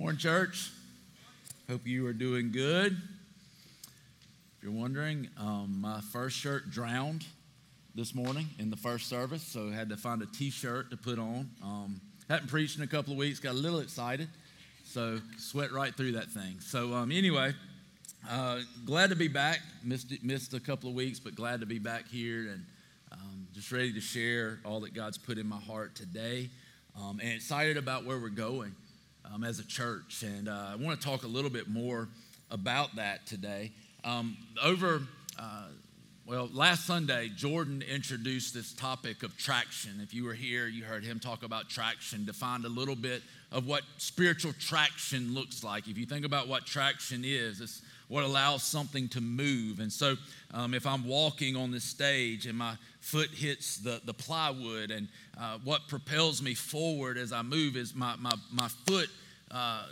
Morning, church. Hope you are doing good. If you're wondering, um, my first shirt drowned this morning in the first service, so I had to find a t-shirt to put on. Um, hadn't preached in a couple of weeks, got a little excited, so sweat right through that thing. So um, anyway, uh, glad to be back. Missed missed a couple of weeks, but glad to be back here and um, just ready to share all that God's put in my heart today, um, and excited about where we're going um, as a church. And uh, I want to talk a little bit more about that today. Um, over, uh, well, last Sunday, Jordan introduced this topic of traction. If you were here, you heard him talk about traction, defined a little bit of what spiritual traction looks like. If you think about what traction is, it's what allows something to move. And so, um, if I'm walking on this stage and my foot hits the, the plywood, and uh, what propels me forward as I move is my, my, my foot uh,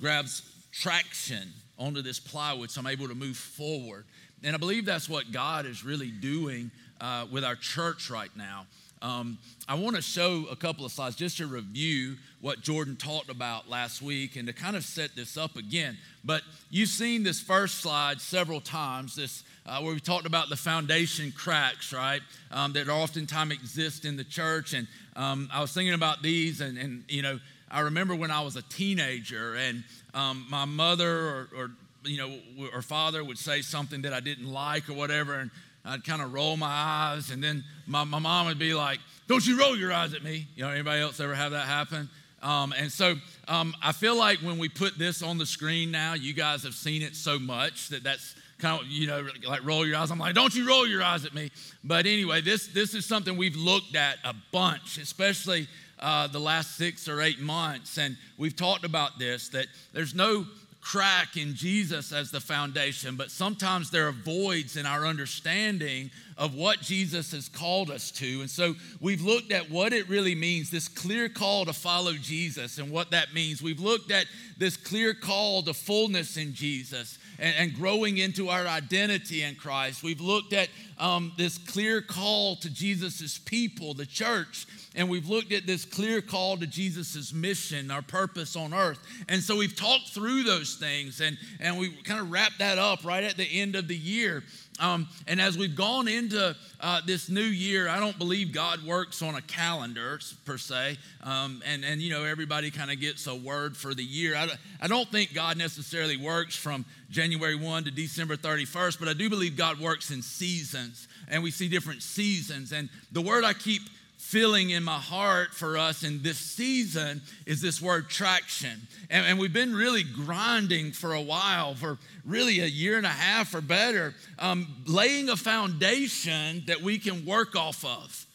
grabs traction onto this plywood, so I'm able to move forward. And I believe that's what God is really doing uh, with our church right now. Um, I want to show a couple of slides just to review what Jordan talked about last week and to kind of set this up again. But you've seen this first slide several times, this uh, where we talked about the foundation cracks, right, um, that oftentimes exist in the church. And um, I was thinking about these, and, and you know, I remember when I was a teenager and um, my mother or, or, you know, or father would say something that I didn't like or whatever, and I'd kind of roll my eyes, and then my, my mom would be like, "Don't you roll your eyes at me?" You know, anybody else ever have that happen? Um, and so um, I feel like when we put this on the screen now, you guys have seen it so much that that's kind of you know like roll your eyes. I'm like, "Don't you roll your eyes at me?" But anyway, this this is something we've looked at a bunch, especially uh, the last six or eight months, and we've talked about this that there's no crack in Jesus as the foundation, but sometimes there are voids in our understanding of what Jesus has called us to. And so we've looked at what it really means this clear call to follow Jesus and what that means. We've looked at this clear call to fullness in Jesus and, and growing into our identity in Christ. We've looked at um, this clear call to Jesus' people, the church and we've looked at this clear call to Jesus' mission, our purpose on earth. And so we've talked through those things and, and we kind of wrapped that up right at the end of the year. Um, and as we've gone into uh, this new year, I don't believe God works on a calendar per se. Um, and, and, you know, everybody kind of gets a word for the year. I, I don't think God necessarily works from January 1 to December 31st, but I do believe God works in seasons. And we see different seasons. And the word I keep feeling in my heart for us in this season is this word traction. And, and, we've been really grinding for a while, for really a year and a half or better, um, laying a foundation that we can work off of.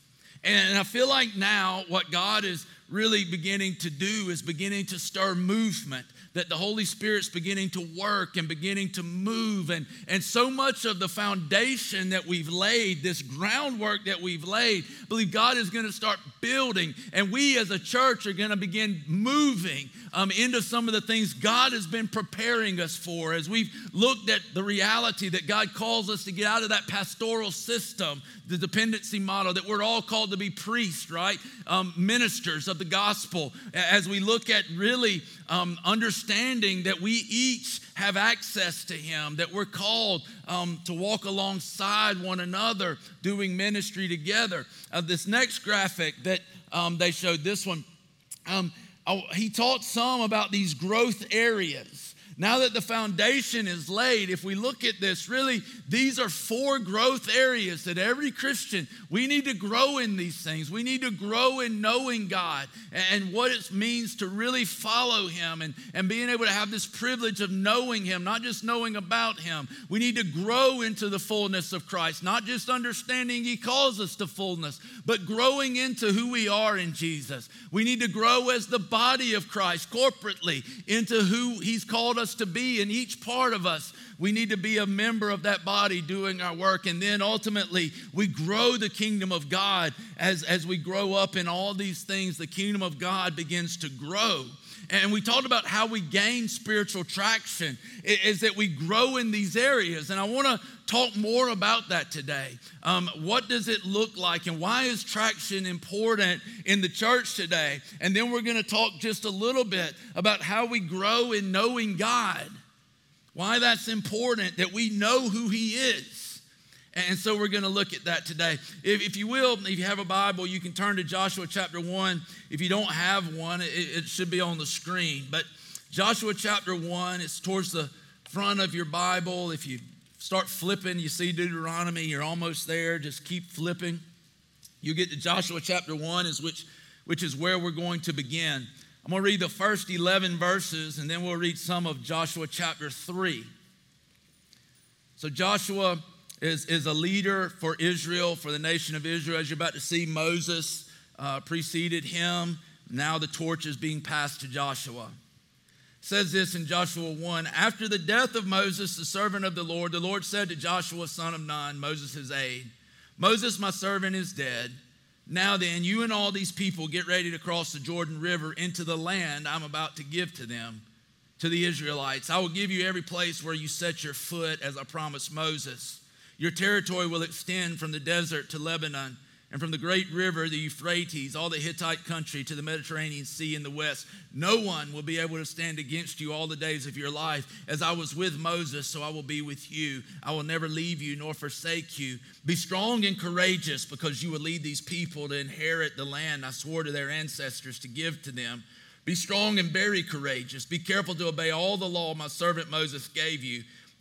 And I feel like now what God is really beginning to do is beginning to stir movement that the Holy Spirit's beginning to work and beginning to move. And, and so much of the foundation that we've laid, this groundwork that we've laid, I believe God is going to start building. And we as a church are going to begin moving um, into some of the things God has been preparing us for as we've looked at the reality that God calls us to get out of that pastoral system, the dependency model, that we're all called to be priests, right? Um, ministers of the gospel. As we look at really um, understanding that we each have access to Him, that we're called um, to walk alongside one another, doing ministry together. Uh, this next graphic that um, they showed, this one, um, Oh, he taught some about these growth areas. Now that the foundation is laid, if we look at this, really, these are four growth areas that every Christian, we need to grow in these things. We need to grow in knowing God and what it means to really follow Him and, and being able to have this privilege of knowing Him, not just knowing about Him. We need to grow into the fullness of Christ, not just understanding He calls us to fullness, but growing into who we are in Jesus. We need to grow as the body of Christ corporately into who He's called us us to be in each part of us. We need to be a member of that body doing our work. And then ultimately, we grow the kingdom of God as, as we grow up in all these things. The kingdom of God begins to grow. And we talked about how we gain spiritual traction is that we grow in these areas. And I want to talk more about that today. Um, what does it look like, and why is traction important in the church today? And then we're going to talk just a little bit about how we grow in knowing God, why that's important that we know who He is. And so we're going to look at that today. If, if, you will, if you have a Bible, you can turn to Joshua chapter 1. If you don't have one, it, it should be on the screen. But Joshua chapter 1, it's towards the front of your Bible. If you start flipping, you see Deuteronomy, you're almost there. Just keep flipping. You get to Joshua chapter 1, is which, which is where we're going to begin. I'm going to read the first 11 verses, and then we'll read some of Joshua chapter 3. So, Joshua is, is a leader for Israel, for the nation of Israel. As you're about to see, Moses uh, preceded him. Now the torch is being passed to Joshua. It says this in Joshua 1 After the death of Moses, the servant of the Lord, the Lord said to Joshua, son of Nun, Moses' aide, Moses, my servant, is dead. Now then, you and all these people get ready to cross the Jordan River into the land I'm about to give to them, to the Israelites. I will give you every place where you set your foot, as I promised Moses. Your territory will extend from the desert to Lebanon and from the great river, the Euphrates, all the Hittite country to the Mediterranean Sea in the west. No one will be able to stand against you all the days of your life. As I was with Moses, so I will be with you. I will never leave you nor forsake you. Be strong and courageous because you will lead these people to inherit the land I swore to their ancestors to give to them. Be strong and very courageous. Be careful to obey all the law my servant Moses gave you.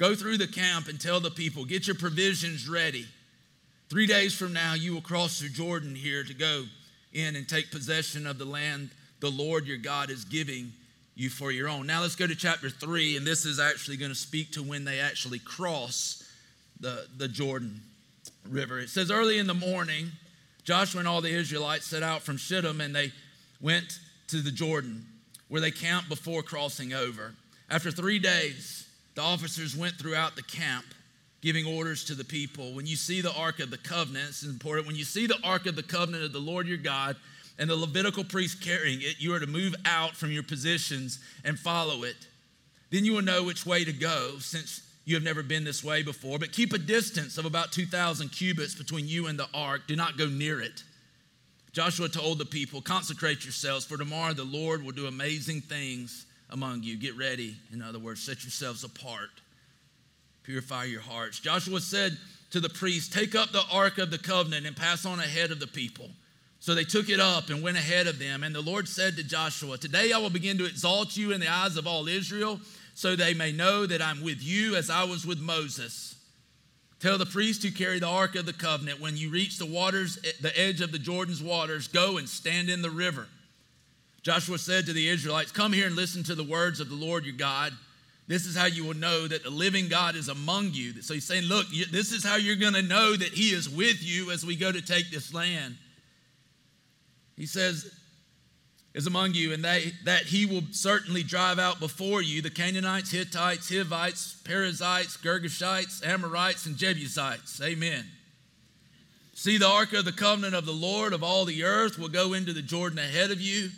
Go through the camp and tell the people, get your provisions ready. Three days from now, you will cross the Jordan here to go in and take possession of the land the Lord your God is giving you for your own. Now let's go to chapter 3, and this is actually going to speak to when they actually cross the, the Jordan River. It says, Early in the morning, Joshua and all the Israelites set out from Shittim, and they went to the Jordan, where they camped before crossing over. After three days, the officers went throughout the camp giving orders to the people. When you see the Ark of the Covenant, it's important. When you see the Ark of the Covenant of the Lord your God and the Levitical priest carrying it, you are to move out from your positions and follow it. Then you will know which way to go since you have never been this way before. But keep a distance of about 2,000 cubits between you and the ark. Do not go near it. Joshua told the people, Consecrate yourselves, for tomorrow the Lord will do amazing things among you. Get ready, in other words, set yourselves apart, purify your hearts. Joshua said to the priests, Take up the ark of the covenant and pass on ahead of the people. So they took it up and went ahead of them. And the Lord said to Joshua, Today I will begin to exalt you in the eyes of all Israel, so they may know that I'm with you as I was with Moses. Tell the priests who carry the ark of the covenant, when you reach the waters, the edge of the Jordan's waters, go and stand in the river. Joshua said to the Israelites, Come here and listen to the words of the Lord your God. This is how you will know that the living God is among you. So he's saying, Look, this is how you're going to know that he is with you as we go to take this land. He says, is among you, and that, that he will certainly drive out before you the Canaanites, Hittites, Hivites, Perizzites, Girgashites, Amorites, and Jebusites. Amen. See, the ark of the covenant of the Lord of all the earth will go into the Jordan ahead of you.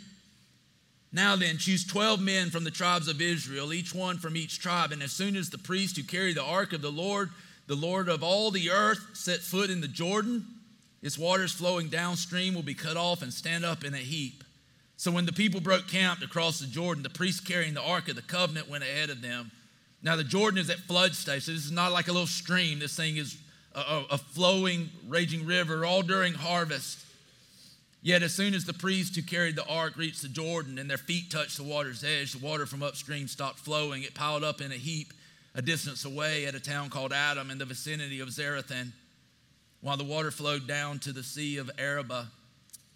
Now then, choose 12 men from the tribes of Israel, each one from each tribe. And as soon as the priest who carry the ark of the Lord, the Lord of all the earth, set foot in the Jordan, its waters flowing downstream will be cut off and stand up in a heap. So when the people broke camp to cross the Jordan, the priest carrying the ark of the covenant went ahead of them. Now the Jordan is at flood stage, so this is not like a little stream. This thing is a, a flowing, raging river all during harvest. Yet, as soon as the priests who carried the ark reached the Jordan and their feet touched the water's edge, the water from upstream stopped flowing. It piled up in a heap a distance away at a town called Adam in the vicinity of Zarethan, while the water flowed down to the Sea of Arabah.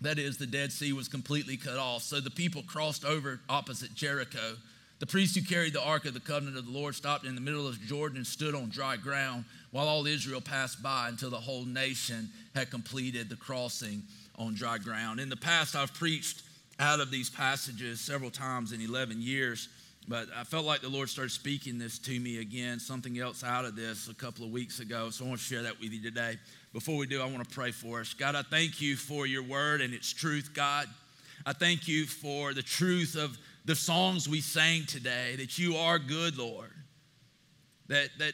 That is, the Dead Sea was completely cut off. So the people crossed over opposite Jericho. The priest who carried the ark of the covenant of the Lord stopped in the middle of Jordan and stood on dry ground while all Israel passed by until the whole nation had completed the crossing on dry ground. In the past, I've preached out of these passages several times in 11 years, but I felt like the Lord started speaking this to me again, something else out of this a couple of weeks ago. So I want to share that with you today. Before we do, I want to pray for us. God, I thank you for your word and its truth, God. I thank you for the truth of the songs we sang today, that you are good, Lord. That, that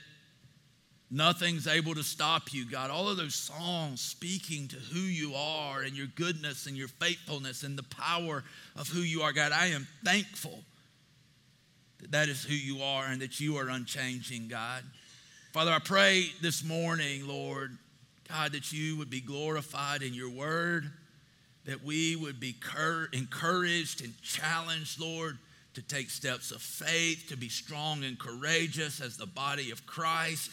nothing's able to stop you, God. All of those songs speaking to who you are and your goodness and your faithfulness and the power of who you are, God. I am thankful that that is who you are and that you are unchanging, God. Father, I pray this morning, Lord, God, that you would be glorified in your word that we would be cur- encouraged and challenged, Lord, to take steps of faith, to be strong and courageous as the body of Christ,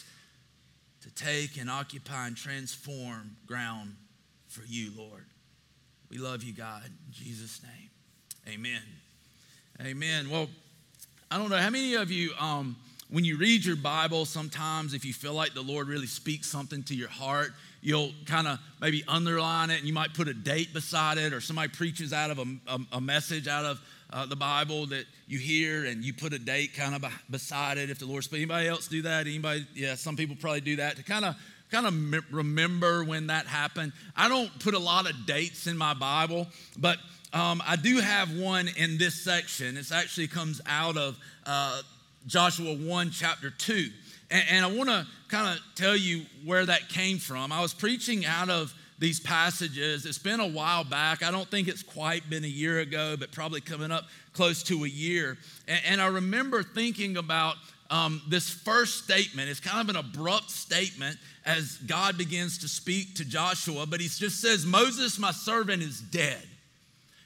to take and occupy and transform ground for you, Lord. We love you, God. In Jesus' name, amen. Amen. Well, I don't know how many of you, um, when you read your Bible, sometimes if you feel like the Lord really speaks something to your heart, you'll kind of maybe underline it and you might put a date beside it, or somebody preaches out of a, a, a message out of uh, the Bible that you hear and you put a date kind of beside it if the Lord speaks. Anybody else do that? Anybody? Yeah, some people probably do that to kind of kind of remember when that happened. I don't put a lot of dates in my Bible, but um, I do have one in this section. It actually comes out of uh, Joshua 1, chapter 2. And, and I want to kind of tell you where that came from. I was preaching out of these passages. It's been a while back. I don't think it's quite been a year ago, but probably coming up close to a year. And, and I remember thinking about um, this first statement. It's kind of an abrupt statement as God begins to speak to Joshua, but he just says, Moses, my servant, is dead.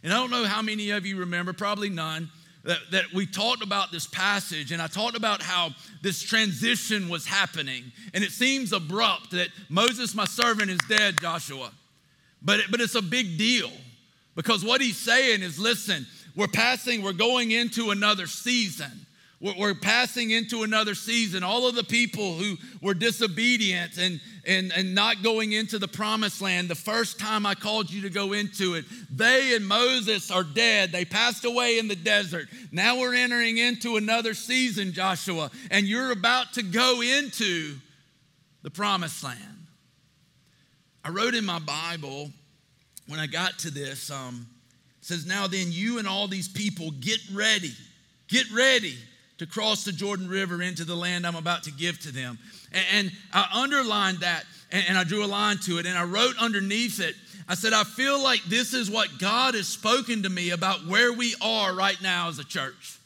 And I don't know how many of you remember, probably none that, that we talked about this passage and I talked about how this transition was happening. And it seems abrupt that Moses, my servant, is dead, Joshua. But, it, but it's a big deal because what he's saying is listen, we're passing, we're going into another season. We're, passing into another season. All of the people who were disobedient and, and, and not going into the promised land the first time I called you to go into it, they and Moses are dead. They passed away in the desert. Now we're entering into another season, Joshua, and you're about to go into the promised land. I wrote in my Bible when I got to this, um, says, Now then, you and all these people get ready. Get ready to cross the Jordan River into the land I'm about to give to them. And, I underlined that and I drew a line to it and I wrote underneath it, I said, I feel like this is what God has spoken to me about where we are right now as a church.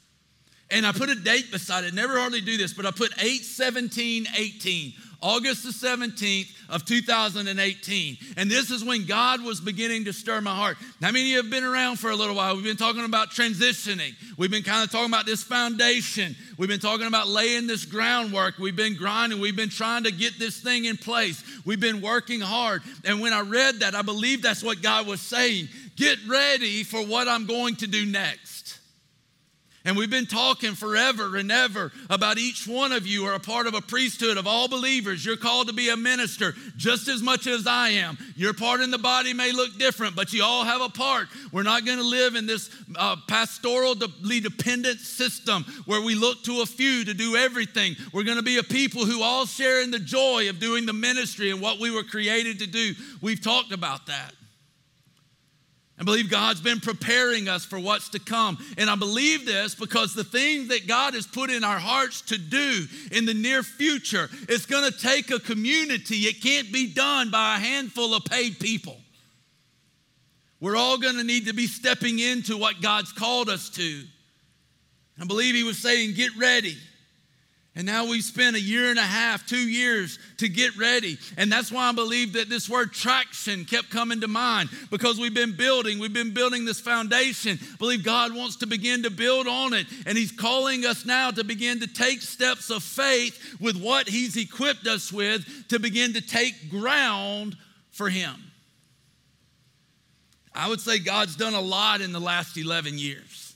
And I put a date beside it. Never hardly do this, but I put 8 17 18 August the 17th of 2018. And this is when God was beginning to stir my heart. How many of you have been around for a little while? We've been talking about transitioning. We've been kind of talking about this foundation. We've been talking about laying this groundwork. We've been grinding. We've been trying to get this thing in place. We've been working hard. And when I read that, I believe that's what God was saying. Get ready for what I'm going to do next. And we've been talking forever and ever about each one of you are a part of a priesthood of all believers. You're called to be a minister just as much as I am. Your part in the body may look different, but you all have a part. We're not going to live in this uh, pastorally dependent system where we look to a few to do everything. We're going to be a people who all share in the joy of doing the ministry and what we were created to do. We've talked about that. I believe God's been preparing us for what's to come. And I believe this because the thing that God has put in our hearts to do in the near future is going to take a community. It can't be done by a handful of paid people. We're all going to need to be stepping into what God's called us to. I believe He was saying, Get ready. And now we've spent a year and a half, two years to get ready. And that's why I believe that this word traction kept coming to mind because we've been building, we've been building this foundation. I believe God wants to begin to build on it. And He's calling us now to begin to take steps of faith with what He's equipped us with to begin to take ground for Him. I would say God's done a lot in the last 11 years.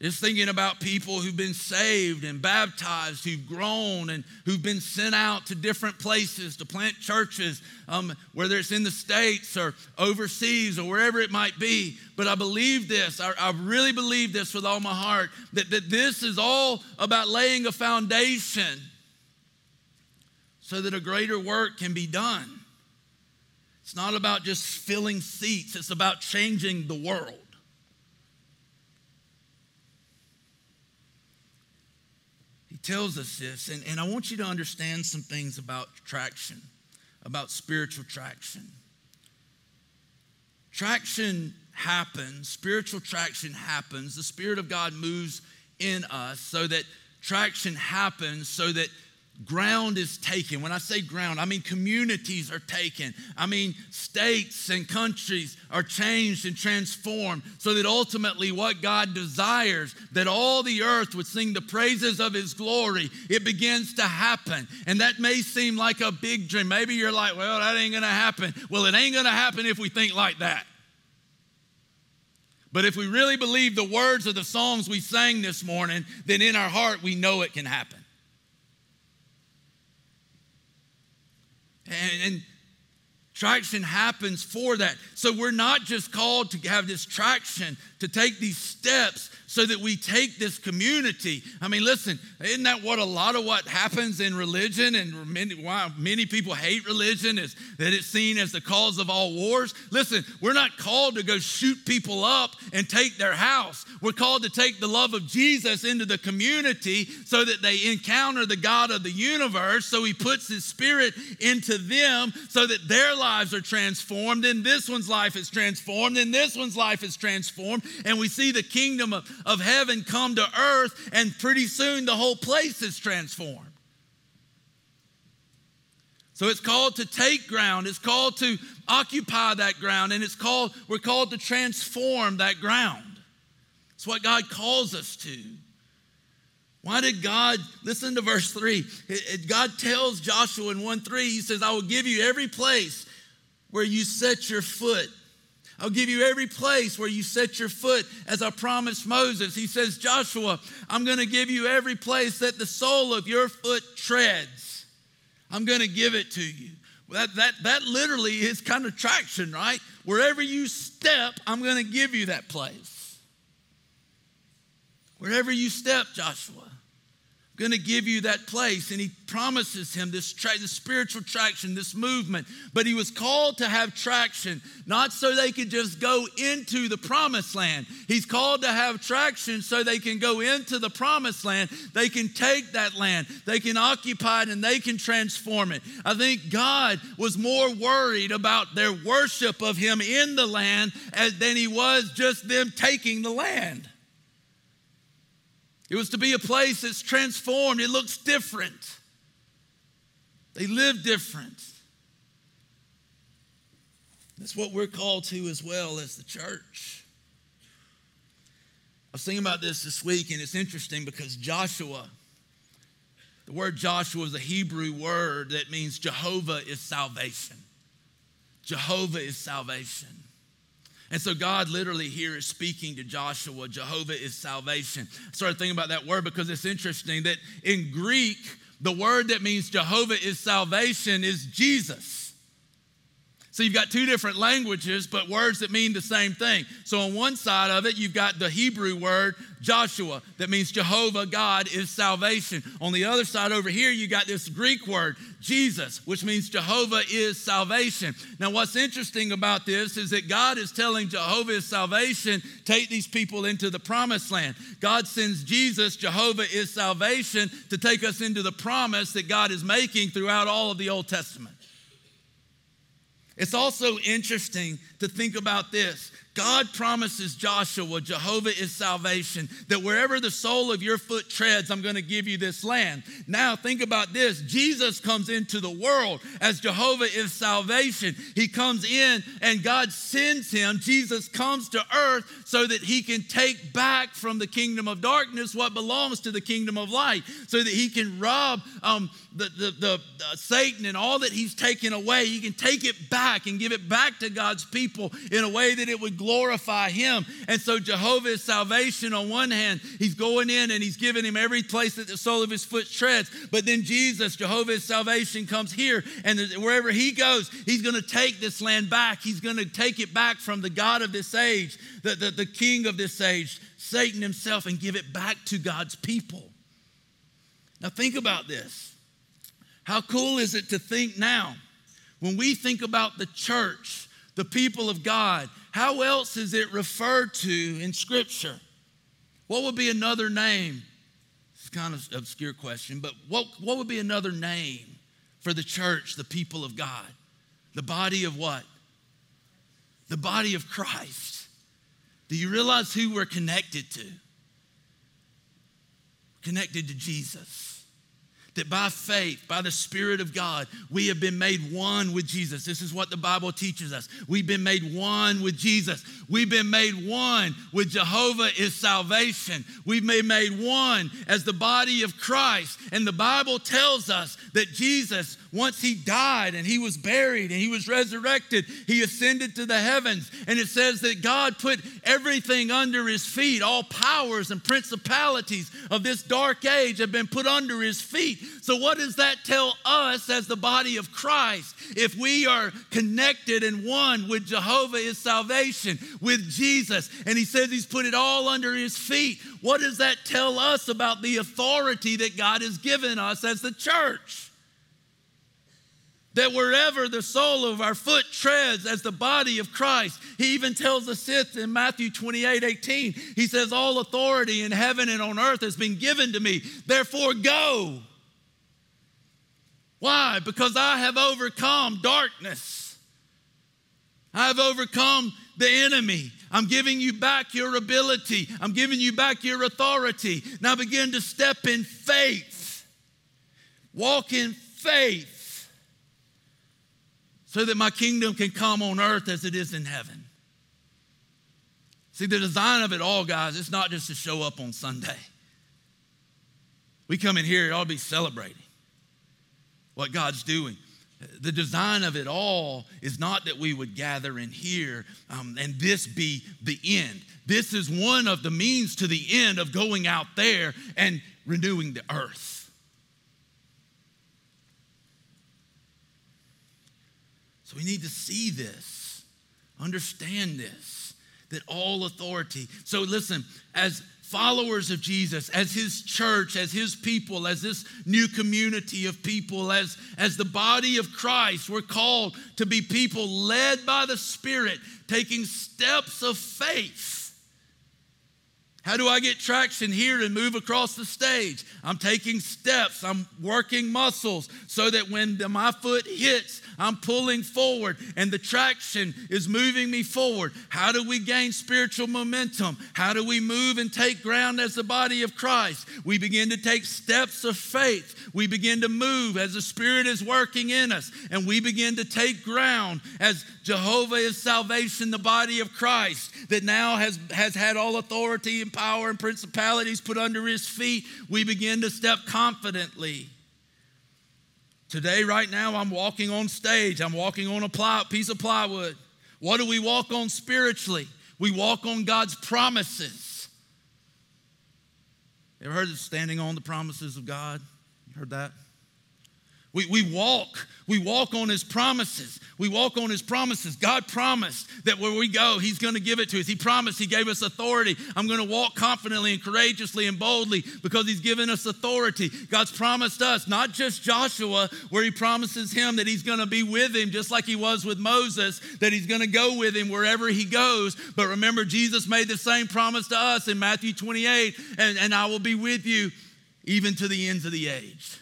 Just thinking about people who've been saved and baptized, who've grown and who've been sent out to different places to plant churches, um, whether it's in the States or overseas or wherever it might be. But I believe this, I, I really believe this with all my heart, that, that this is all about laying a foundation so that a greater work can be done. It's not about just filling seats, it's about changing the world. Tells us this, and, and I want you to understand some things about traction, about spiritual traction. Traction happens, spiritual traction happens. The Spirit of God moves in us so that traction happens, so that ground is taken. When I say ground, I mean communities are taken. I mean states and countries are changed and transformed so that ultimately what God desires, that all the earth would sing the praises of his glory, it begins to happen. And that may seem like a big dream. Maybe you're like, well, that ain't gonna happen. Well, it ain't gonna happen if we think like that. But if we really believe the words of the songs we sang this morning, then in our heart we know it can happen. And, and traction happens for that. So we're not just called to have this traction, to take these steps so that we take this community. I mean, listen, isn't that what a lot of what happens in religion and many, why many people hate religion is that it's seen as the cause of all wars? Listen, we're not called to go shoot people up and take their house. We're called to take the love of Jesus into the community so that they encounter the God of the universe. So he puts his spirit into them so that their lives are transformed, and this one's life is transformed, and this one's life is transformed, and we see the kingdom of, of heaven come to earth, and pretty soon the whole place is transformed. So it's called to take ground, it's called to occupy that ground, and it's called, we're called to transform that ground. It's what God calls us to. Why did God, listen to verse 3. God tells Joshua in 1 3, He says, I will give you every place where you set your foot. I'll give you every place where you set your foot, as I promised Moses. He says, Joshua, I'm going to give you every place that the sole of your foot treads. I'm going to give it to you. That, that, that literally is kind of traction, right? Wherever you step, I'm going to give you that place. Wherever you step, Joshua going to give you that place. And he promises him this, tra- this spiritual traction, this movement. But he was called to have traction, not so they could just go into the promised land. He's called to have traction so they can go into the promised land. They can take that land, they can occupy it, and they can transform it. I think God was more worried about their worship of him in the land eh, than he was just them taking the land. It was to be a place that's transformed, it looks different. They live different. That's what we're called to as well as the church. I was thinking about this this week, and it's interesting because Joshua, the word Joshua is a Hebrew word that means Jehovah is salvation. Jehovah is salvation. And so God literally here is speaking to Joshua. Jehovah is salvation. I started thinking about that word because it's interesting that in Greek, the word that means Jehovah is salvation is Jesus. So you've got two different languages, but words that mean the same thing. So on one side of it, you've got the Hebrew word Joshua, that means Jehovah God is salvation. On the other side over here, you got this Greek word, Jesus, which means Jehovah is salvation. Now, what's interesting about this is that God is telling Jehovah is salvation, take these people into the promised land. God sends Jesus, Jehovah is salvation, to take us into the promise that God is making throughout all of the Old Testament. It's also interesting to think about this God promises Joshua, Jehovah is salvation, that wherever the sole of your foot treads, I'm going to give you this land. Now, think about this Jesus comes into the world as Jehovah is salvation. He comes in and God sends him. Jesus comes to earth so that he can take back from the kingdom of darkness what belongs to the kingdom of light, so that he can rob um, the, the, the, the Satan and all that he's taken away. He can take it back and give it back to God's people in a way that it would glorify him. And so Jehovah is salvation on one hand. He's going in and he's giving him every place that the sole of his foot treads. But then Jesus, Jehovah is salvation, comes here. And wherever he goes, he's going to take this land back. He's going to take it back from the God of this age, the, the, the king of this age, Satan himself, and give it back to God's people. Now, think about this. How cool is it to think now, when we think about the church, the people of God, how else is it referred to in Scripture? What would be another name? It's kind of obscure question, but what, what would be another name for the church, the people of God? The body of what? The body of Christ. Do you realize who we're connected to? Connected to Jesus that by faith, by the Spirit of God, we have been made one with Jesus. This is what the Bible teaches us. We've been made one with Jesus. We've been made one with Jehovah is salvation. We've been made one as the body of Christ. And the Bible tells us that Jesus, once he died and he was buried and he was resurrected, he ascended to the heavens. And it says that God put everything under his feet, all powers and principalities of this dark age have been put under his feet so, what does that tell us as the body of Christ? If we are connected and one with Jehovah is salvation, with Jesus, and he says he's put it all under his feet, what does that tell us about the authority that God has given us as the church? that wherever the sole of our foot treads as the body of Christ, he even tells us this in Matthew 28 18. He says, All authority in heaven and on earth has been given to me. Therefore, go why? Because I have overcome darkness. I have overcome the enemy. I'm giving you back your ability. I'm giving you back your authority. Now begin to step in faith. Walk in faith so that my kingdom can come on earth as it is in heaven. See, the design of it all, guys, it's not just to show up on Sunday. We come in here, it ought to be celebrating what God's doing. The design of it all is not that we would gather in here um, and this be the end. This is one of the means to the end of going out there and renewing the earth. So we need to see this, understand this, that all authority. So listen, as followers of Jesus, as his church, as his people, as this new community of people, as, as the body of Christ, we're called to be people led by the Spirit, taking steps of faith. How do I get traction here and move across the stage? I'm taking steps, I'm working muscles so that when my foot hits, I'm pulling forward and the traction is moving me forward. How do we gain spiritual momentum? How do we move and take ground as the body of Christ? We begin to take steps of faith. We begin to move as the Spirit is working in us, and we begin to take ground as Jehovah is salvation, the body of Christ, that now has, has had all authority and power and principalities put under his feet. We begin to step confidently. Today, right now, I'm walking on stage. I'm walking on a piece of plywood. What do we walk on spiritually? We walk on God's promises. You ever heard of standing on the promises of God? You heard that? We, we walk, we walk on his promises. We walk on his promises. God promised that where we go, he's going to give it to us. He promised he gave us authority. I'm going to walk confidently and courageously and boldly because he's given us authority. God's promised us, not just Joshua, where he promises him that he's going to be with him just like he was with Moses, that he's going to go with him wherever he goes. But remember, Jesus made the same promise to us in Matthew 28 and, and I will be with you even to the ends of the age.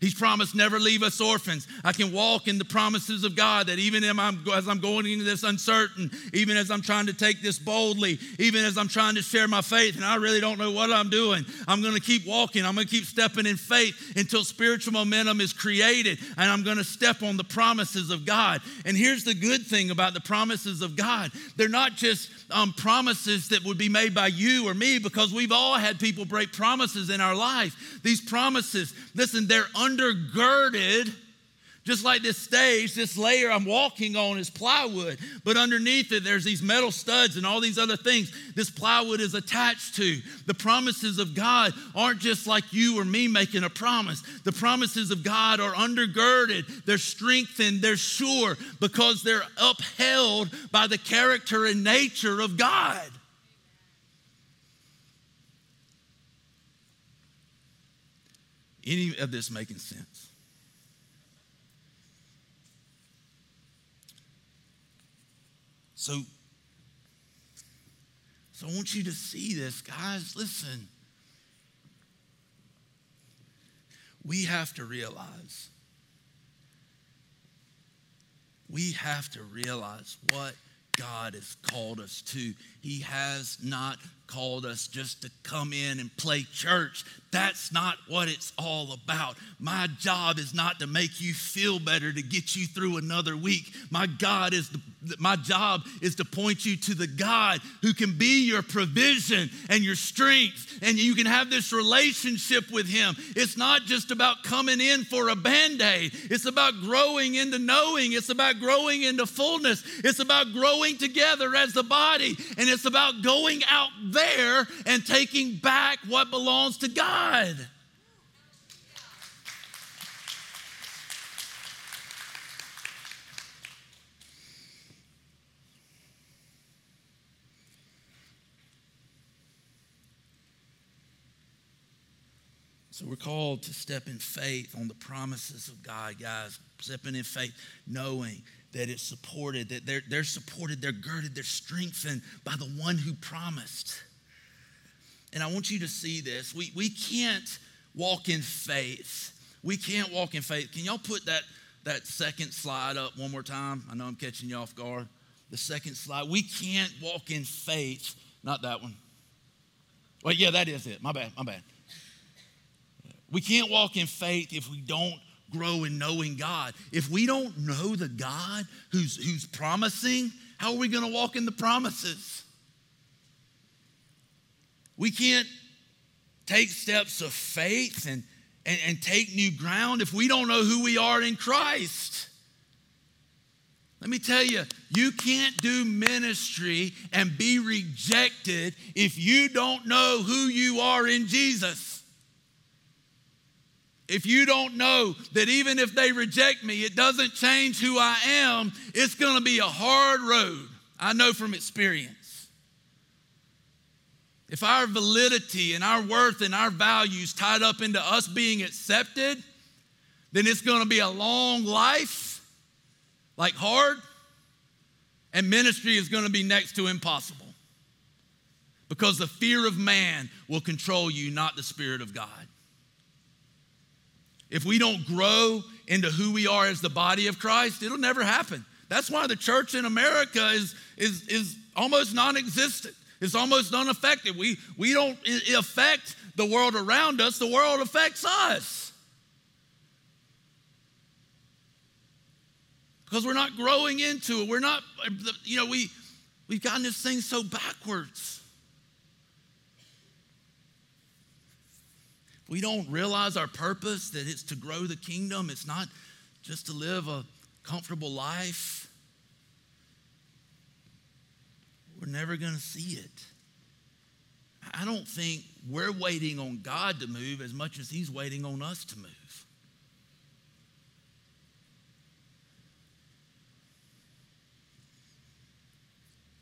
He's promised never leave us orphans. I can walk in the promises of God that even as I'm going into this uncertain, even as I'm trying to take this boldly, even as I'm trying to share my faith and I really don't know what I'm doing, I'm going to keep walking. I'm going to keep stepping in faith until spiritual momentum is created and I'm going to step on the promises of God. And here's the good thing about the promises of God they're not just um, promises that would be made by you or me because we've all had people break promises in our life. These promises, listen, they're undergirded Just like this stage, this layer I'm walking on is plywood, but underneath it, there's these metal studs and all these other things this plywood is attached to. The promises of God aren't just like you or me making a promise. The promises of God are undergirded, they're strengthened, they're sure because they're upheld by the character and nature of God. Any of this making sense? So, so I want you to see this, guys. Listen. We have to realize, we have to realize what God has called us to. He has not called us just to come in and play church. That's not what it's all about. My job is not to make you feel better to get you through another week. My God is the, my job is to point you to the God who can be your provision and your strength and you can have this relationship with him. It's not just about coming in for a band-aid. It's about growing into knowing. It's about growing into fullness. It's about growing together as the body and it's about going out there there and taking back what belongs to God. So we're called to step in faith on the promises of God, guys. Stepping in faith, knowing that it's supported, that they're, they're supported, they're girded, they're strengthened by the one who promised. And I want you to see this. We, we can't walk in faith. We can't walk in faith. Can y'all put that, that second slide up one more time? I know I'm catching you off guard. The second slide. We can't walk in faith. Not that one. Well, yeah, that is it. My bad, my bad. We can't walk in faith if we don't grow in knowing God. If we don't know the God who's, who's promising, how are we going to walk in the promises? We can't take steps of faith and, and, and take new ground if we don't know who we are in Christ. Let me tell you, you can't do ministry and be rejected if you don't know who you are in Jesus. If you don't know that even if they reject me, it doesn't change who I am, it's gonna be a hard road. I know from experience. If our validity and our worth and our values tied up into us being accepted, then it's going to be a long life, like hard, and ministry is going to be next to impossible. Because the fear of man will control you, not the Spirit of God. If we don't grow into who we are as the body of Christ, it'll never happen. That's why the church in America is, is, is almost non existent. It's almost unaffected. We, we don't affect the world around us, the world affects us. Because we're not growing into it. We're not, uh, you know, we, we've gotten this thing so backwards. We don't realize our purpose, that it's to grow the kingdom. It's not just to live a comfortable life. we're never going to see it. I don't think we're waiting on God to move as much as He's waiting on us to move.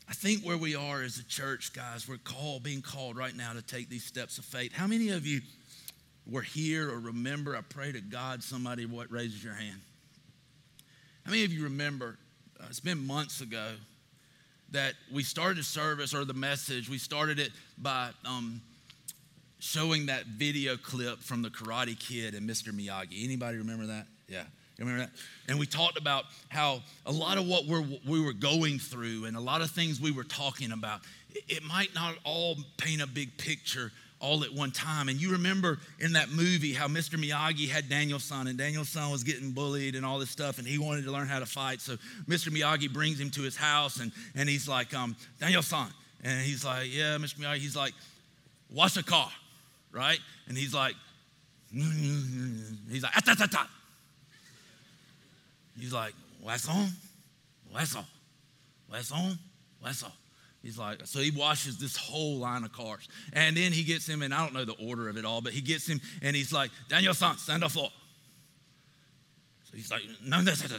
I think where we are as a church, guys, we're called, being called right now to take these steps of faith. How many of you were here or remember? I pray to God somebody what raises your hand. How many of you remember? Uh, it's been months ago that we started service or the message, we started it by um, showing that video clip from the Karate Kid and Mr. Miyagi. Anybody remember that? Yeah. Remember that? And we talked about how a lot of what we're, we were going through and a lot of things we were talking about, it might not all paint a big picture all at one time. And you remember in that movie how Mr. Miyagi had Daniel-san, and Daniel-san was getting bullied and all this stuff, and he wanted to learn how to fight. So Mr. Miyagi brings him to his house, and, and he's like, um, Daniel-san. And he's like, yeah, Mr. Miyagi. He's like, wash the car, right? And he's like, he's like, ah, ta, ta, ta. He's like, What's on? What's on? What's on? What's on? He's like, so he washes this whole line of cars. And then he gets him, and I don't know the order of it all, but he gets him and he's like, Daniel-san, stand up floor. So he's like, no, no, no, no.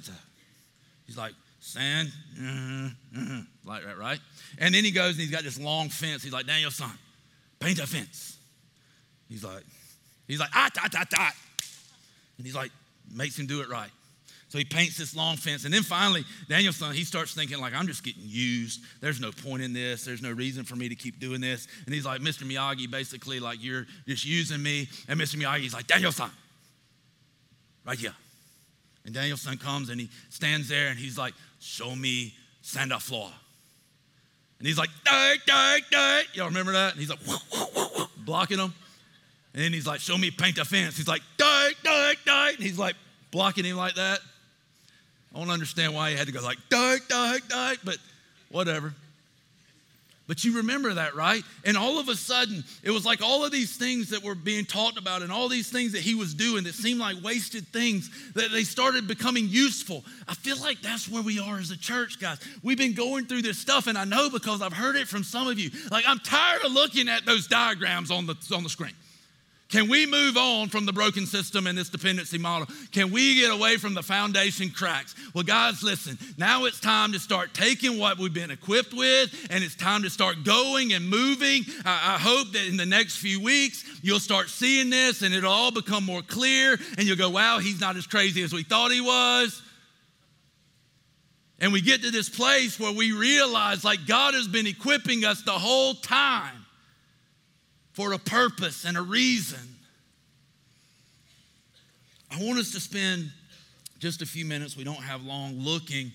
He's like, stand, mm-hmm, like that, right? And then he goes and he's got this long fence. He's like, Daniel-san, paint a fence. He's like, he's like, ah, ta, ta, ta. And he's like, makes him do it right. So he paints this long fence. And then finally, Daniel-san, he starts thinking, like, I'm just getting used. There's no point in this. There's no reason for me to keep doing this. And he's like, Mr. Miyagi, basically, like, you're just using me. And Mr. Miyagi's like, Daniel-san, right here. And Daniel-san comes and he stands there and he's like, show me Santa Floor. And he's like, dirt, dirt, dirt. Y'all remember that? And he's like, blocking him. And then he's like, show me paint a fence. He's like, dirt, dirt, dirt. And he's like blocking him like that. I don't understand why he had to go like, dark, dark, dark, but whatever. But you remember that, right? And all of a sudden, it was like all of these things that were being talked about and all these things that he was doing that seemed like wasted things, that they started becoming useful. I feel like that's where we are as a church, guys. We've been going through this stuff, and I know because I've heard it from some of you. Like, I'm tired of looking at those diagrams on the, on the screen. Can we move on from the broken system and this dependency model? Can we get away from the foundation cracks? Well, guys, listen, now it's time to start taking what we've been equipped with and it's time to start going and moving. I, I hope that in the next few weeks, you'll start seeing this and it'll all become more clear and you'll go, wow, he's not as crazy as we thought he was. And we get to this place where we realize like God has been equipping us the whole time for a purpose and a reason. I want us to spend just a few minutes, we don't have long, looking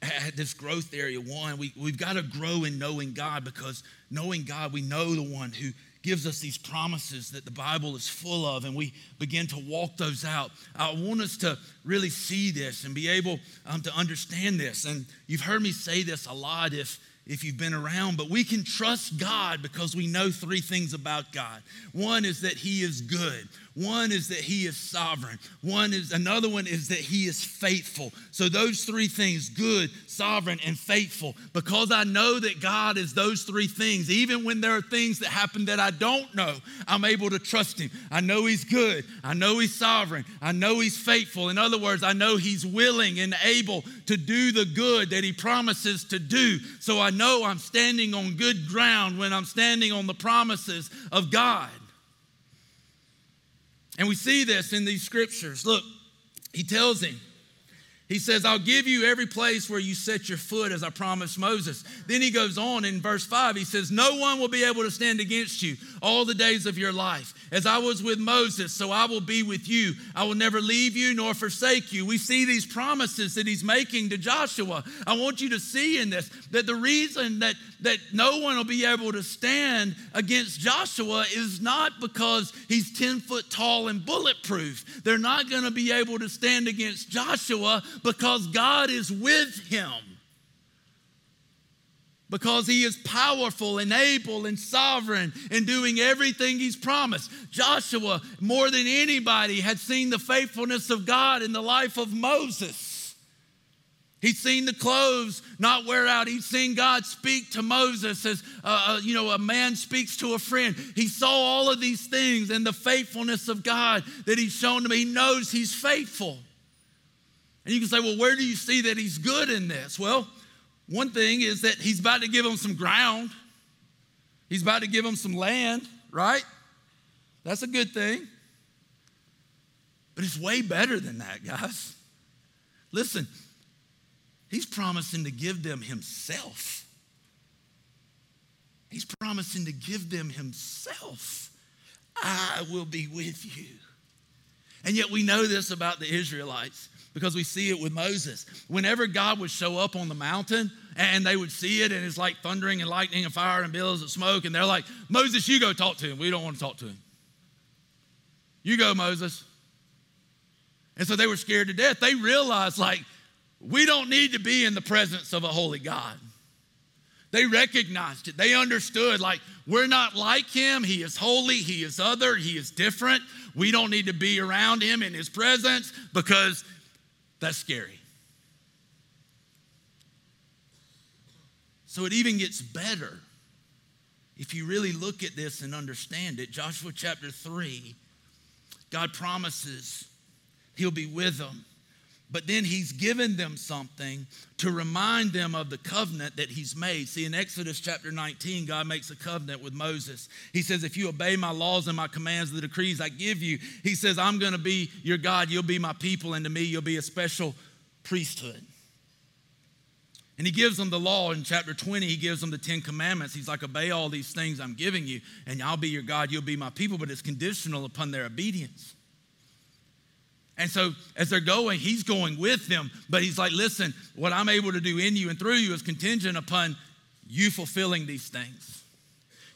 at this growth area. One, we, we've got to grow in knowing God because knowing God, we know the one who gives us these promises that the Bible is full of, and we begin to walk those out. I want us to really see this and be able um, to understand this. And you've heard me say this a lot if if you've been around, but we can trust God because we know three things about God. One is that He is good. One is that he is sovereign. One is another one is that he is faithful. So those three things, good, sovereign and faithful, because I know that God is those three things, even when there are things that happen that I don't know, I'm able to trust him. I know he's good. I know he's sovereign. I know he's faithful. In other words, I know he's willing and able to do the good that he promises to do. So I know I'm standing on good ground when I'm standing on the promises of God. And we see this in these scriptures. Look, he tells him, he says, I'll give you every place where you set your foot as I promised Moses. Then he goes on in verse 5. He says, No one will be able to stand against you all the days of your life. As I was with Moses, so I will be with you. I will never leave you nor forsake you. We see these promises that he's making to Joshua. I want you to see in this that the reason that, that no one will be able to stand against Joshua is not because he's 10 foot tall and bulletproof. They're not going to be able to stand against Joshua because God is with him because he is powerful and able and sovereign in doing everything he's promised. Joshua, more than anybody, had seen the faithfulness of God in the life of Moses. He'd seen the clothes not wear out. He'd seen God speak to Moses as uh, uh, you know a man speaks to a friend. He saw all of these things and the faithfulness of God that He's shown to me. He knows He's faithful. And you can say, well, where do you see that He's good in this? Well, one thing is that he's about to give them some ground, he's about to give them some land, right? That's a good thing. But it's way better than that, guys. Listen, he's promising to give them himself. He's promising to give them himself. I will be with you. And yet we know this about the Israelites because we see it with Moses. Whenever God would show up on the mountain and they would see it and it's like thundering and lightning and fire and billows of smoke, and they're like, Moses, you go talk to him. We don't want to talk to him. You go, Moses. And so they were scared to death. They realized, like, we don't need to be in the presence of a holy God. They recognized it. They understood, like, we're not like him. He is holy. He is other. He is different. We don't need to be around him in his presence because That's scary. So it even gets better if you really look at this and understand it. Joshua chapter 3, God promises he'll be with them. But then he's given them something to remind them of the covenant that he's made. See, in Exodus chapter 19, God makes a covenant with Moses. He says, If you obey my laws and my commands, the decrees I give you, he says, I'm going to be your God, you'll be my people, and to me, you'll be a special priesthood. And he gives them the law in chapter 20. He gives them the Ten Commandments. He's like, Obey all these things I'm giving you, and I'll be your God, you'll be my people, but it's conditional upon their obedience. And so as they're going, he's going with them, but he's like, Listen, what I'm able to do in you and through you is contingent upon you fulfilling these things,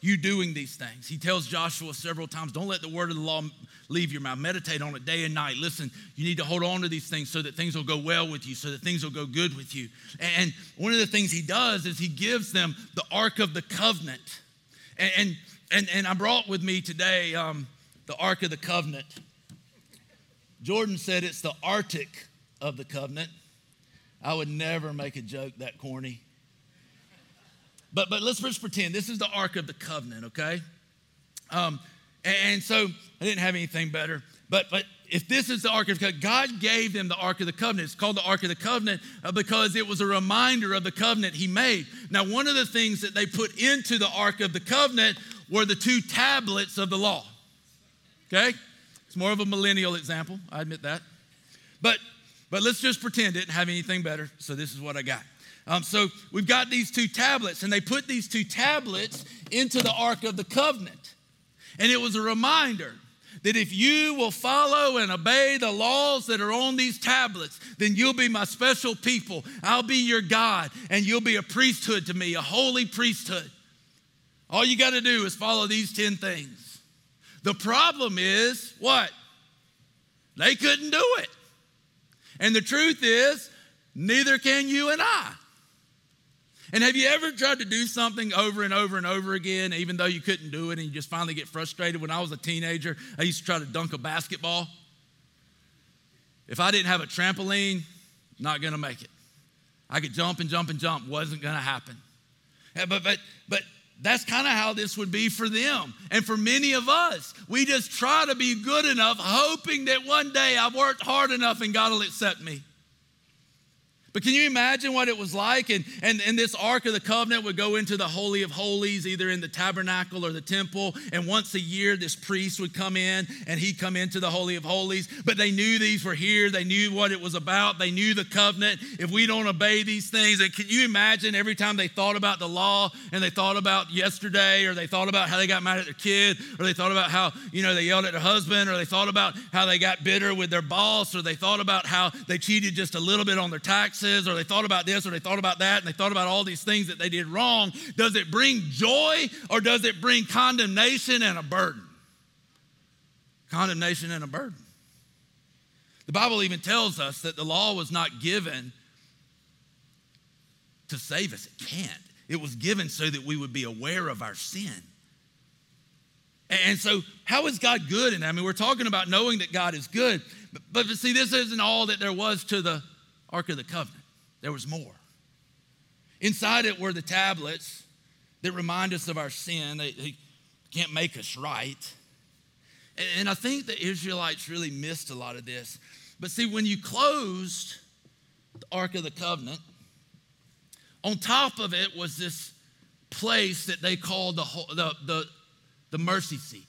you doing these things. He tells Joshua several times, Don't let the word of the law leave your mouth. Meditate on it day and night. Listen, you need to hold on to these things so that things will go well with you, so that things will go good with you. And one of the things he does is he gives them the Ark of the Covenant. And, and, and I brought with me today um, the Ark of the Covenant. Jordan said it's the Arctic of the covenant. I would never make a joke that corny. But, but let's just pretend this is the Ark of the Covenant, okay? Um, and so I didn't have anything better. But, but if this is the Ark of the Covenant, God gave them the Ark of the Covenant. It's called the Ark of the Covenant uh, because it was a reminder of the covenant He made. Now, one of the things that they put into the Ark of the Covenant were the two tablets of the law. Okay? It's more of a millennial example, I admit that. But, but let's just pretend it didn't have anything better. So this is what I got. Um, so we've got these two tablets, and they put these two tablets into the Ark of the Covenant. And it was a reminder that if you will follow and obey the laws that are on these tablets, then you'll be my special people. I'll be your God, and you'll be a priesthood to me, a holy priesthood. All you got to do is follow these 10 things. The problem is what? They couldn't do it. And the truth is, neither can you and I. And have you ever tried to do something over and over and over again, even though you couldn't do it, and you just finally get frustrated? When I was a teenager, I used to try to dunk a basketball. If I didn't have a trampoline, not gonna make it. I could jump and jump and jump, wasn't gonna happen. But but but that's kind of how this would be for them. And for many of us, we just try to be good enough, hoping that one day I've worked hard enough and God will accept me. But can you imagine what it was like? And, and, and this Ark of the Covenant would go into the Holy of Holies, either in the tabernacle or the temple. And once a year, this priest would come in and he'd come into the Holy of Holies. But they knew these were here. They knew what it was about. They knew the covenant. If we don't obey these things, and can you imagine every time they thought about the law and they thought about yesterday or they thought about how they got mad at their kid or they thought about how, you know, they yelled at their husband or they thought about how they got bitter with their boss or they thought about how they cheated just a little bit on their tax or they thought about this or they thought about that and they thought about all these things that they did wrong, does it bring joy or does it bring condemnation and a burden? Condemnation and a burden. The Bible even tells us that the law was not given to save us. It can't. It was given so that we would be aware of our sin. And so, how is God good that? I mean, we're talking about knowing that God is good. But, but see, this isn't all that there was to the Ark of the Covenant. There was more. Inside it were the tablets that remind us of our sin. They, they can't make us right. And, and I think the Israelites really missed a lot of this. But see, when you closed the Ark of the Covenant, on top of it was this place that they called the, the, the, the mercy seat.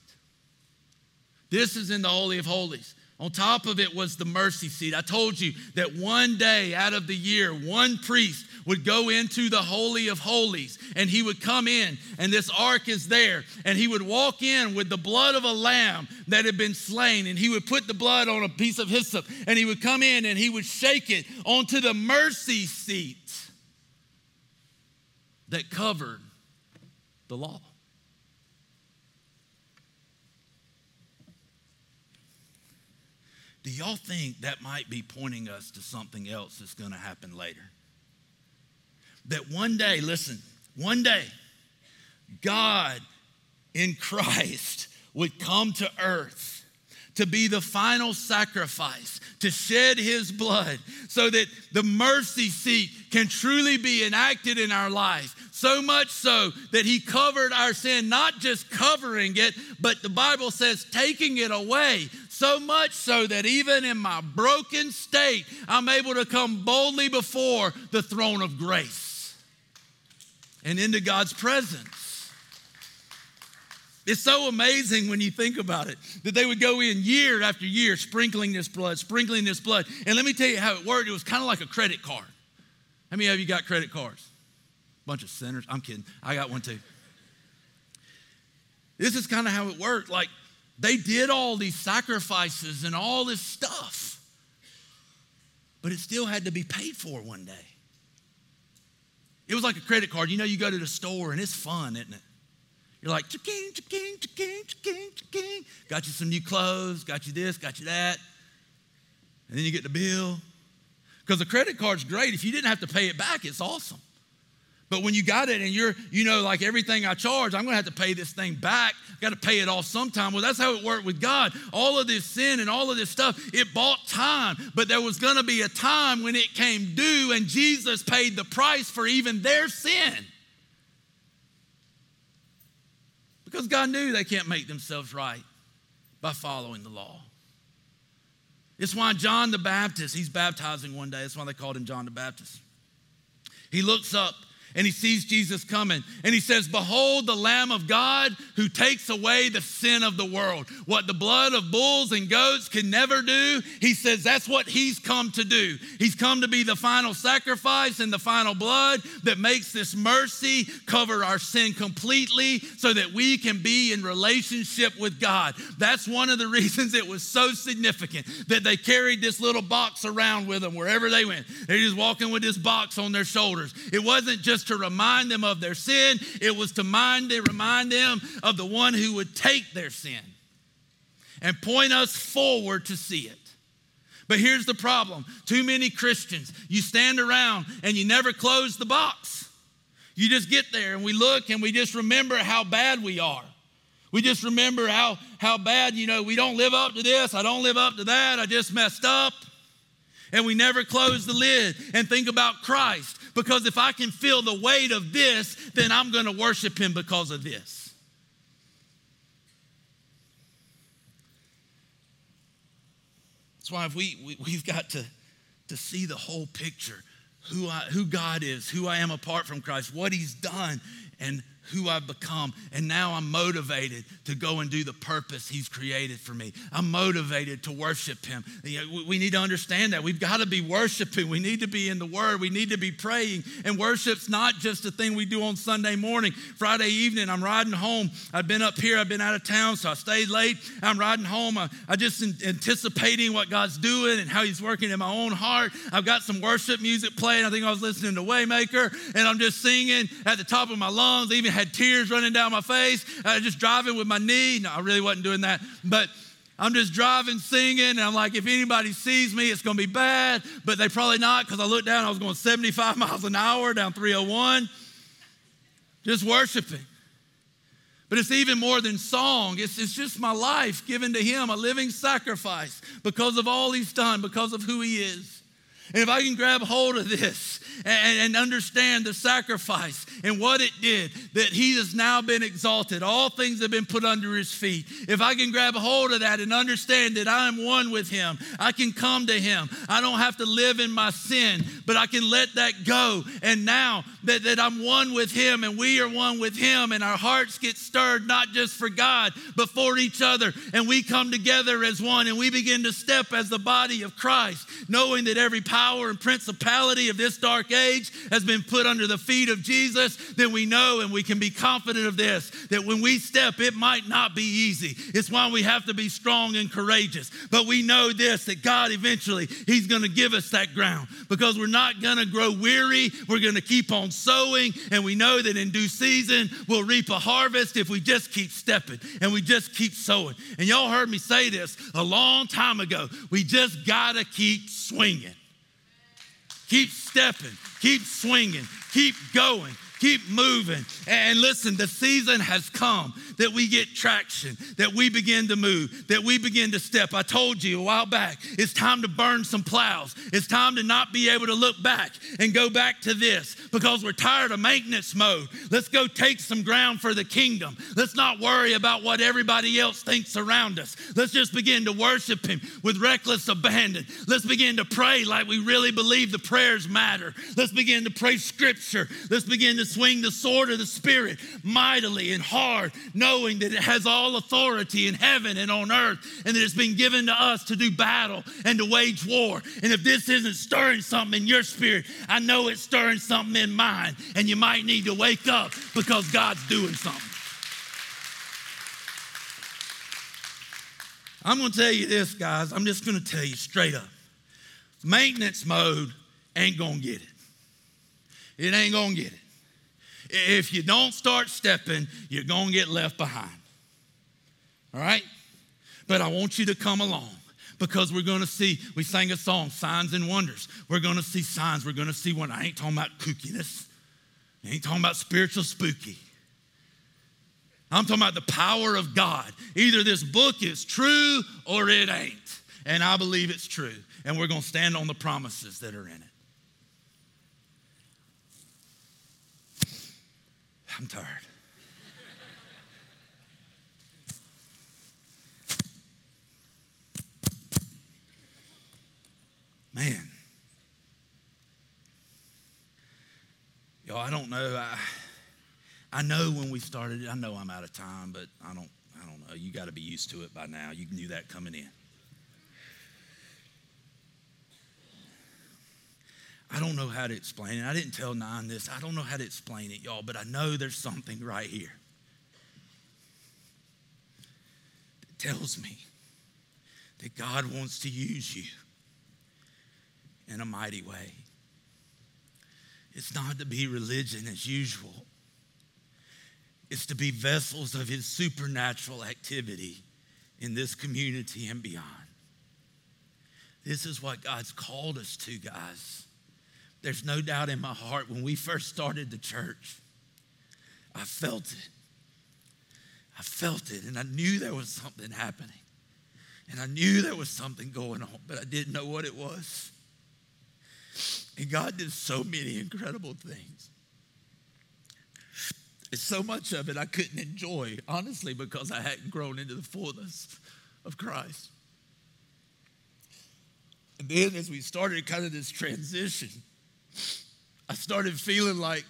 This is in the Holy of Holies. On top of it was the mercy seat. I told you that one day out of the year, one priest would go into the Holy of Holies and he would come in, and this ark is there, and he would walk in with the blood of a lamb that had been slain, and he would put the blood on a piece of hyssop, and he would come in and he would shake it onto the mercy seat that covered the law. Do y'all think that might be pointing us to something else that's going to happen later? That one day, listen, one day, God in Christ would come to earth to be the final sacrifice, to shed his blood, so that the mercy seat can truly be enacted in our life. So much so that he covered our sin, not just covering it, but the Bible says taking it away. So much so that even in my broken state, I'm able to come boldly before the throne of grace and into God's presence. It's so amazing when you think about it that they would go in year after year sprinkling this blood, sprinkling this blood. And let me tell you how it worked. It was kind of like a credit card. How many of you got credit cards? Bunch of sinners. I'm kidding. I got one too. This is kind of how it worked. Like they did all these sacrifices and all this stuff, but it still had to be paid for one day. It was like a credit card. You know, you go to the store and it's fun, isn't it? You're like, cha-king, cha-king, cha-king, cha-king, cha-king. Got you some new clothes, got you this, got you that. And then you get the bill. Because the credit card's great. If you didn't have to pay it back, it's awesome. But when you got it and you're, you know, like everything I charge, I'm gonna have to pay this thing back. I Got to pay it off sometime. Well, that's how it worked with God. All of this sin and all of this stuff, it bought time. But there was gonna be a time when it came due, and Jesus paid the price for even their sin. Because God knew they can't make themselves right by following the law. It's why John the Baptist, he's baptizing one day. That's why they called him John the Baptist. He looks up and he sees Jesus coming and he says, Behold the Lamb of God who takes away the sin of the world. What the blood of bulls and goats can never do, he says that's what he's come to do. He's come to be the final sacrifice and the final blood that makes this mercy cover our sin completely so that we can be in relationship with God. That's one of the reasons it was so significant that they carried this little box around with them wherever they went. They're just walking with this box on their shoulders. It wasn't just to remind them of their sin, it was to mind, remind them of the one who would take their sin and point us forward to see it. But here's the problem too many Christians, you stand around and you never close the box. You just get there and we look and we just remember how bad we are. We just remember how, how bad, you know, we don't live up to this, I don't live up to that, I just messed up. And we never close the lid and think about Christ because if I can feel the weight of this, then I'm going to worship him because of this. That's why if we, we, we've got to, to see the whole picture who, I, who God is, who I am apart from Christ, what he's done, and who I've become. And now I'm motivated to go and do the purpose He's created for me. I'm motivated to worship Him. We need to understand that. We've got to be worshiping. We need to be in the Word. We need to be praying. And worship's not just a thing we do on Sunday morning. Friday evening, I'm riding home. I've been up here, I've been out of town, so I stayed late. I'm riding home. I, I just anticipating what God's doing and how He's working in my own heart. I've got some worship music playing. I think I was listening to Waymaker, and I'm just singing at the top of my lungs, even had tears running down my face, uh, just driving with my knee. No, I really wasn't doing that. But I'm just driving, singing, and I'm like, if anybody sees me, it's gonna be bad, but they probably not because I looked down, I was going 75 miles an hour down 301, just worshiping. But it's even more than song. It's, it's just my life given to Him, a living sacrifice because of all He's done, because of who He is. And if I can grab hold of this and, and, understand the sacrifice and what it did, that he has now been exalted, all things have been put under his feet. If I can grab hold of that and understand that I am one with him, I can come to him. I don't have to live in my sin, but I can let that go. And now that, that I'm one with him and we are one with him, and our hearts get stirred not just for God, but for each other, and we come together as one and we begin to step as the body of Christ, knowing that every power power and principality of this dark age has been put under the feet of Jesus, then we know and we can be confident of this that when we step, it might not be easy. It's why we have to be strong and courageous. But we know this that God eventually, He's going to give us that ground because we're not going to grow weary. We're going to keep on sowing, and we know that in due season, we'll reap a harvest if we just keep stepping and we just keep sowing. And y'all heard me say this a long time ago. We just got to keep swinging. Keep stepping, keep swinging, keep going, Keep moving. And listen, the season has come that we get traction, that we begin to move, that we begin to step. I told you a while back, it's time to burn some plows. It's time to not be able to look back and go back to this because we're tired of maintenance mode. Let's go take some ground for the kingdom. Let's not worry about what everybody else thinks around us. Let's just begin to worship Him with reckless abandon. Let's begin to pray like we really believe the prayers matter. Let's begin to pray scripture. Let's begin to swing the sword of the Spirit mightily and hard, knowing that it has all authority in heaven and on earth, and that it's been given to us to do battle and to wage war. And if this isn't stirring something in your spirit, I know it's stirring something in mine, and you might need to wake up because God's doing something. I'm going to tell you this, guys. I'm just going to tell you straight up. Maintenance mode ain't going to get it. It ain't going to get it. If you don't start stepping, you're going to get left behind. All right? But I want you to come along because we're going to see, we sang a song, Signs and Wonders. We're going to see signs. We're going to see one. I ain't talking about kookiness, I ain't talking about spiritual spooky. I'm talking about the power of God. Either this book is true or it ain't. And I believe it's true. And we're going to stand on the promises that are in it. I'm tired. Man. Y'all, I don't know. I, I know when we started, I know I'm out of time, but I don't, I don't know. You got to be used to it by now. You knew that coming in. I don't know how to explain it. I didn't tell Nine this. I don't know how to explain it, y'all, but I know there's something right here that tells me that God wants to use you in a mighty way. It's not to be religion as usual, it's to be vessels of His supernatural activity in this community and beyond. This is what God's called us to, guys. There's no doubt in my heart when we first started the church, I felt it. I felt it, and I knew there was something happening. And I knew there was something going on, but I didn't know what it was. And God did so many incredible things. It's so much of it I couldn't enjoy, honestly, because I hadn't grown into the fullness of Christ. And then as we started kind of this transition, I started feeling like,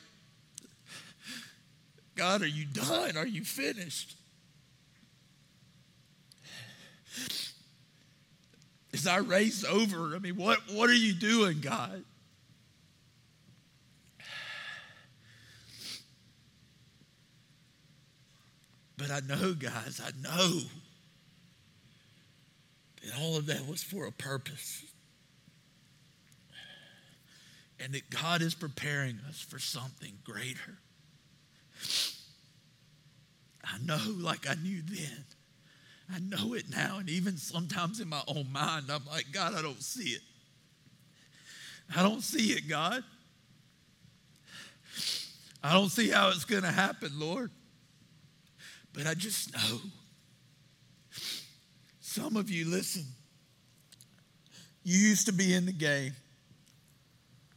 God, are you done? Are you finished? Is our race over? I mean, what, what are you doing, God? But I know, guys, I know that all of that was for a purpose and that God is preparing us for something greater. I know, like I knew then. I know it now. And even sometimes in my own mind, I'm like, God, I don't see it. I don't see it, God. I don't see how it's going to happen, Lord. But I just know. Some of you, listen, you used to be in the game.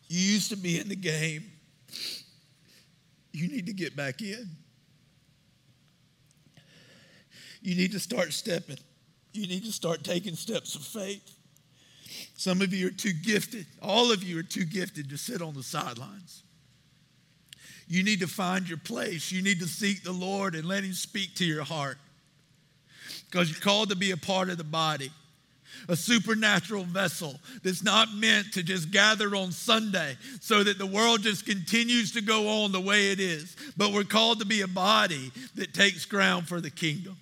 You used to be in the game. You need to get back in. You need to start stepping. You need to start taking steps of faith. Some of you are too gifted. All of you are too gifted to sit on the sidelines. You need to find your place. You need to seek the Lord and let Him speak to your heart because you're called to be a part of the body a supernatural vessel that's not meant to just gather on Sunday so that the world just continues to go on the way it is. But we're called to be a body that takes ground for the kingdom.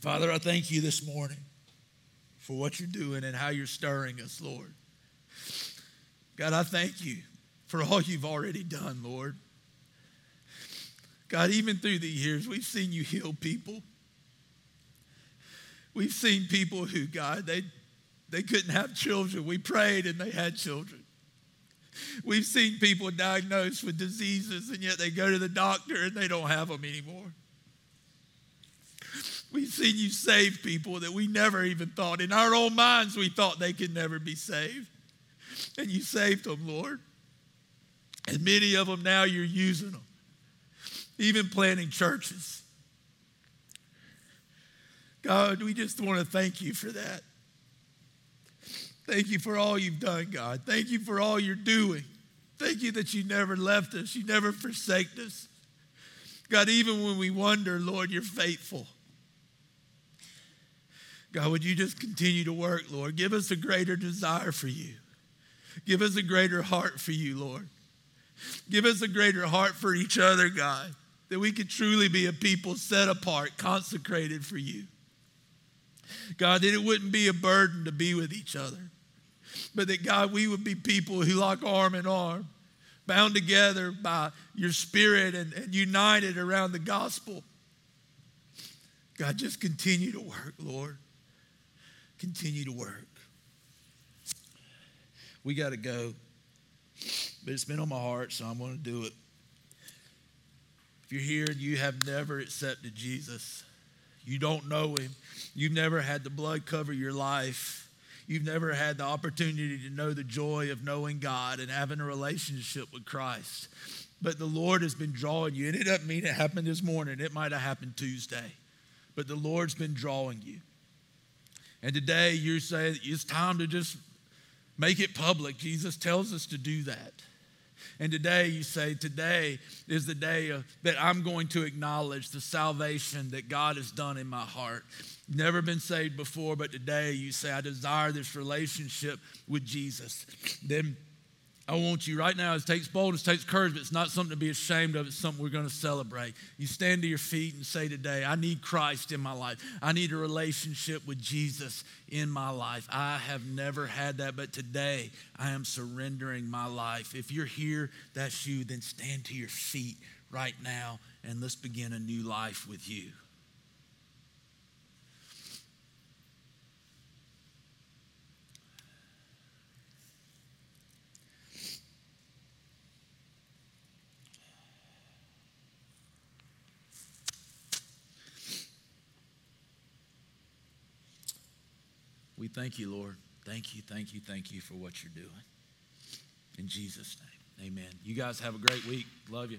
Father, I thank you this morning for what you're doing and how you're stirring us, Lord. God, I thank you for all you've already done, Lord. God, even through the years, we've seen you heal people. We've seen people who, God, they, they couldn't have children. We prayed and they had children. We've seen people diagnosed with diseases, and yet they go to the doctor and they don't have them anymore. We've seen you save people that we never even thought, in our own minds, we thought they could never be saved. And you saved them, Lord. And many of them now you're using them, even planting churches. God, we just want to thank you for that. Thank you for all you've done, God. Thank you for all you're doing. Thank you that you never left us, you never forsaked us. God, even when we wonder, Lord, you're faithful. God, would you just continue to work, Lord? Give us a greater desire for you. Give us a greater heart for you, Lord. Give us a greater heart for each other, God, that we could truly be a people set apart, consecrated for you. God, that it wouldn't be a burden to be with each other, but that, God, we would be people who lock arm in arm, bound together by your spirit and, and united around the gospel. God, just continue to work, Lord. Continue to work. We got to go, but it's been on my heart, so I'm going to do it. If you're here and you have never accepted Jesus, you don't know him, you've never had the blood cover your life, you've never had the opportunity to know the joy of knowing God and having a relationship with Christ. But the Lord has been drawing you. And it doesn't mean it happened this morning, it might have happened Tuesday. But the Lord's been drawing you. And today you're saying it's time to just make it public. Jesus tells us to do that. And today you say, Today is the day of, that I'm going to acknowledge the salvation that God has done in my heart. Never been saved before, but today you say, I desire this relationship with Jesus. Then I want you right now, it takes boldness, takes courage, but it's not something to be ashamed of. It's something we're going to celebrate. You stand to your feet and say today, I need Christ in my life. I need a relationship with Jesus in my life. I have never had that, but today I am surrendering my life. If you're here, that's you, then stand to your feet right now and let's begin a new life with you. We thank you, Lord. Thank you, thank you, thank you for what you're doing. In Jesus' name, amen. You guys have a great week. Love you.